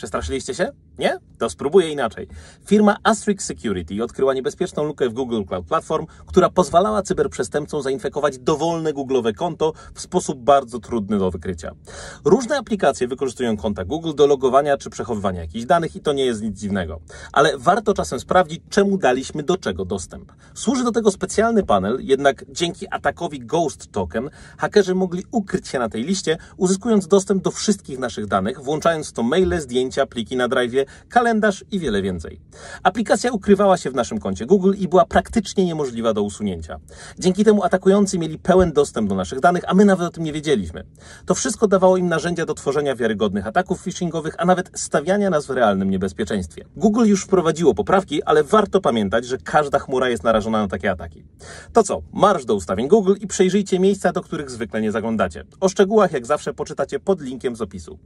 Przestraszyliście się? Nie? To spróbuję inaczej. Firma Astrix Security odkryła niebezpieczną lukę w Google Cloud Platform, która pozwalała cyberprzestępcom zainfekować dowolne Google'owe konto w sposób bardzo trudny do wykrycia. Różne aplikacje wykorzystują konta Google do logowania czy przechowywania jakichś danych i to nie jest nic dziwnego. Ale warto czasem sprawdzić, czemu daliśmy do czego dostęp. Służy do tego specjalny panel, jednak dzięki atakowi Ghost Token hakerzy mogli ukryć się na tej liście, uzyskując dostęp do wszystkich naszych danych, włączając to maile, zdjęcia, pliki na drive, kalendarz i wiele więcej. Aplikacja ukrywała się w naszym koncie Google i była praktycznie niemożliwa do usunięcia. Dzięki temu atakujący mieli pełen dostęp do naszych danych, a my nawet o tym nie wiedzieliśmy. To wszystko dawało im narzędzia do tworzenia wiarygodnych ataków phishingowych, a nawet stawiania nas w realnym niebezpieczeństwie. Google już wprowadziło poprawki, ale warto pamiętać, że każda chmura jest narażona na takie ataki. To co? Marsz do ustawień Google i przejrzyjcie miejsca, do których zwykle nie zaglądacie. O szczegółach jak zawsze poczytacie pod linkiem z opisu.